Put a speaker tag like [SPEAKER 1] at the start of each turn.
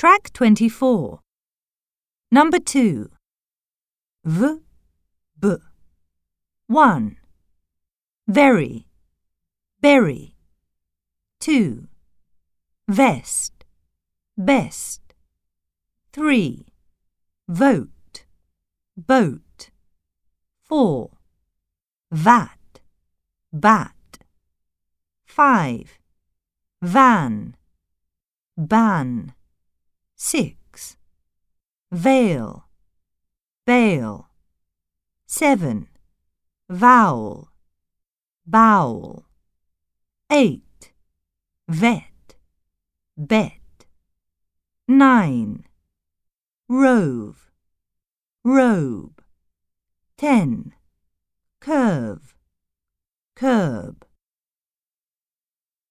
[SPEAKER 1] Track 24. Number 2. V, b. 1. Very, berry. 2. Vest, best. 3. Vote, boat. 4. Vat, bat. 5. Van, ban. 6. Veil, bail. 7. Vowel, bowel. 8. Vet, bet. 9. Rove, robe. 10. Curve, curb.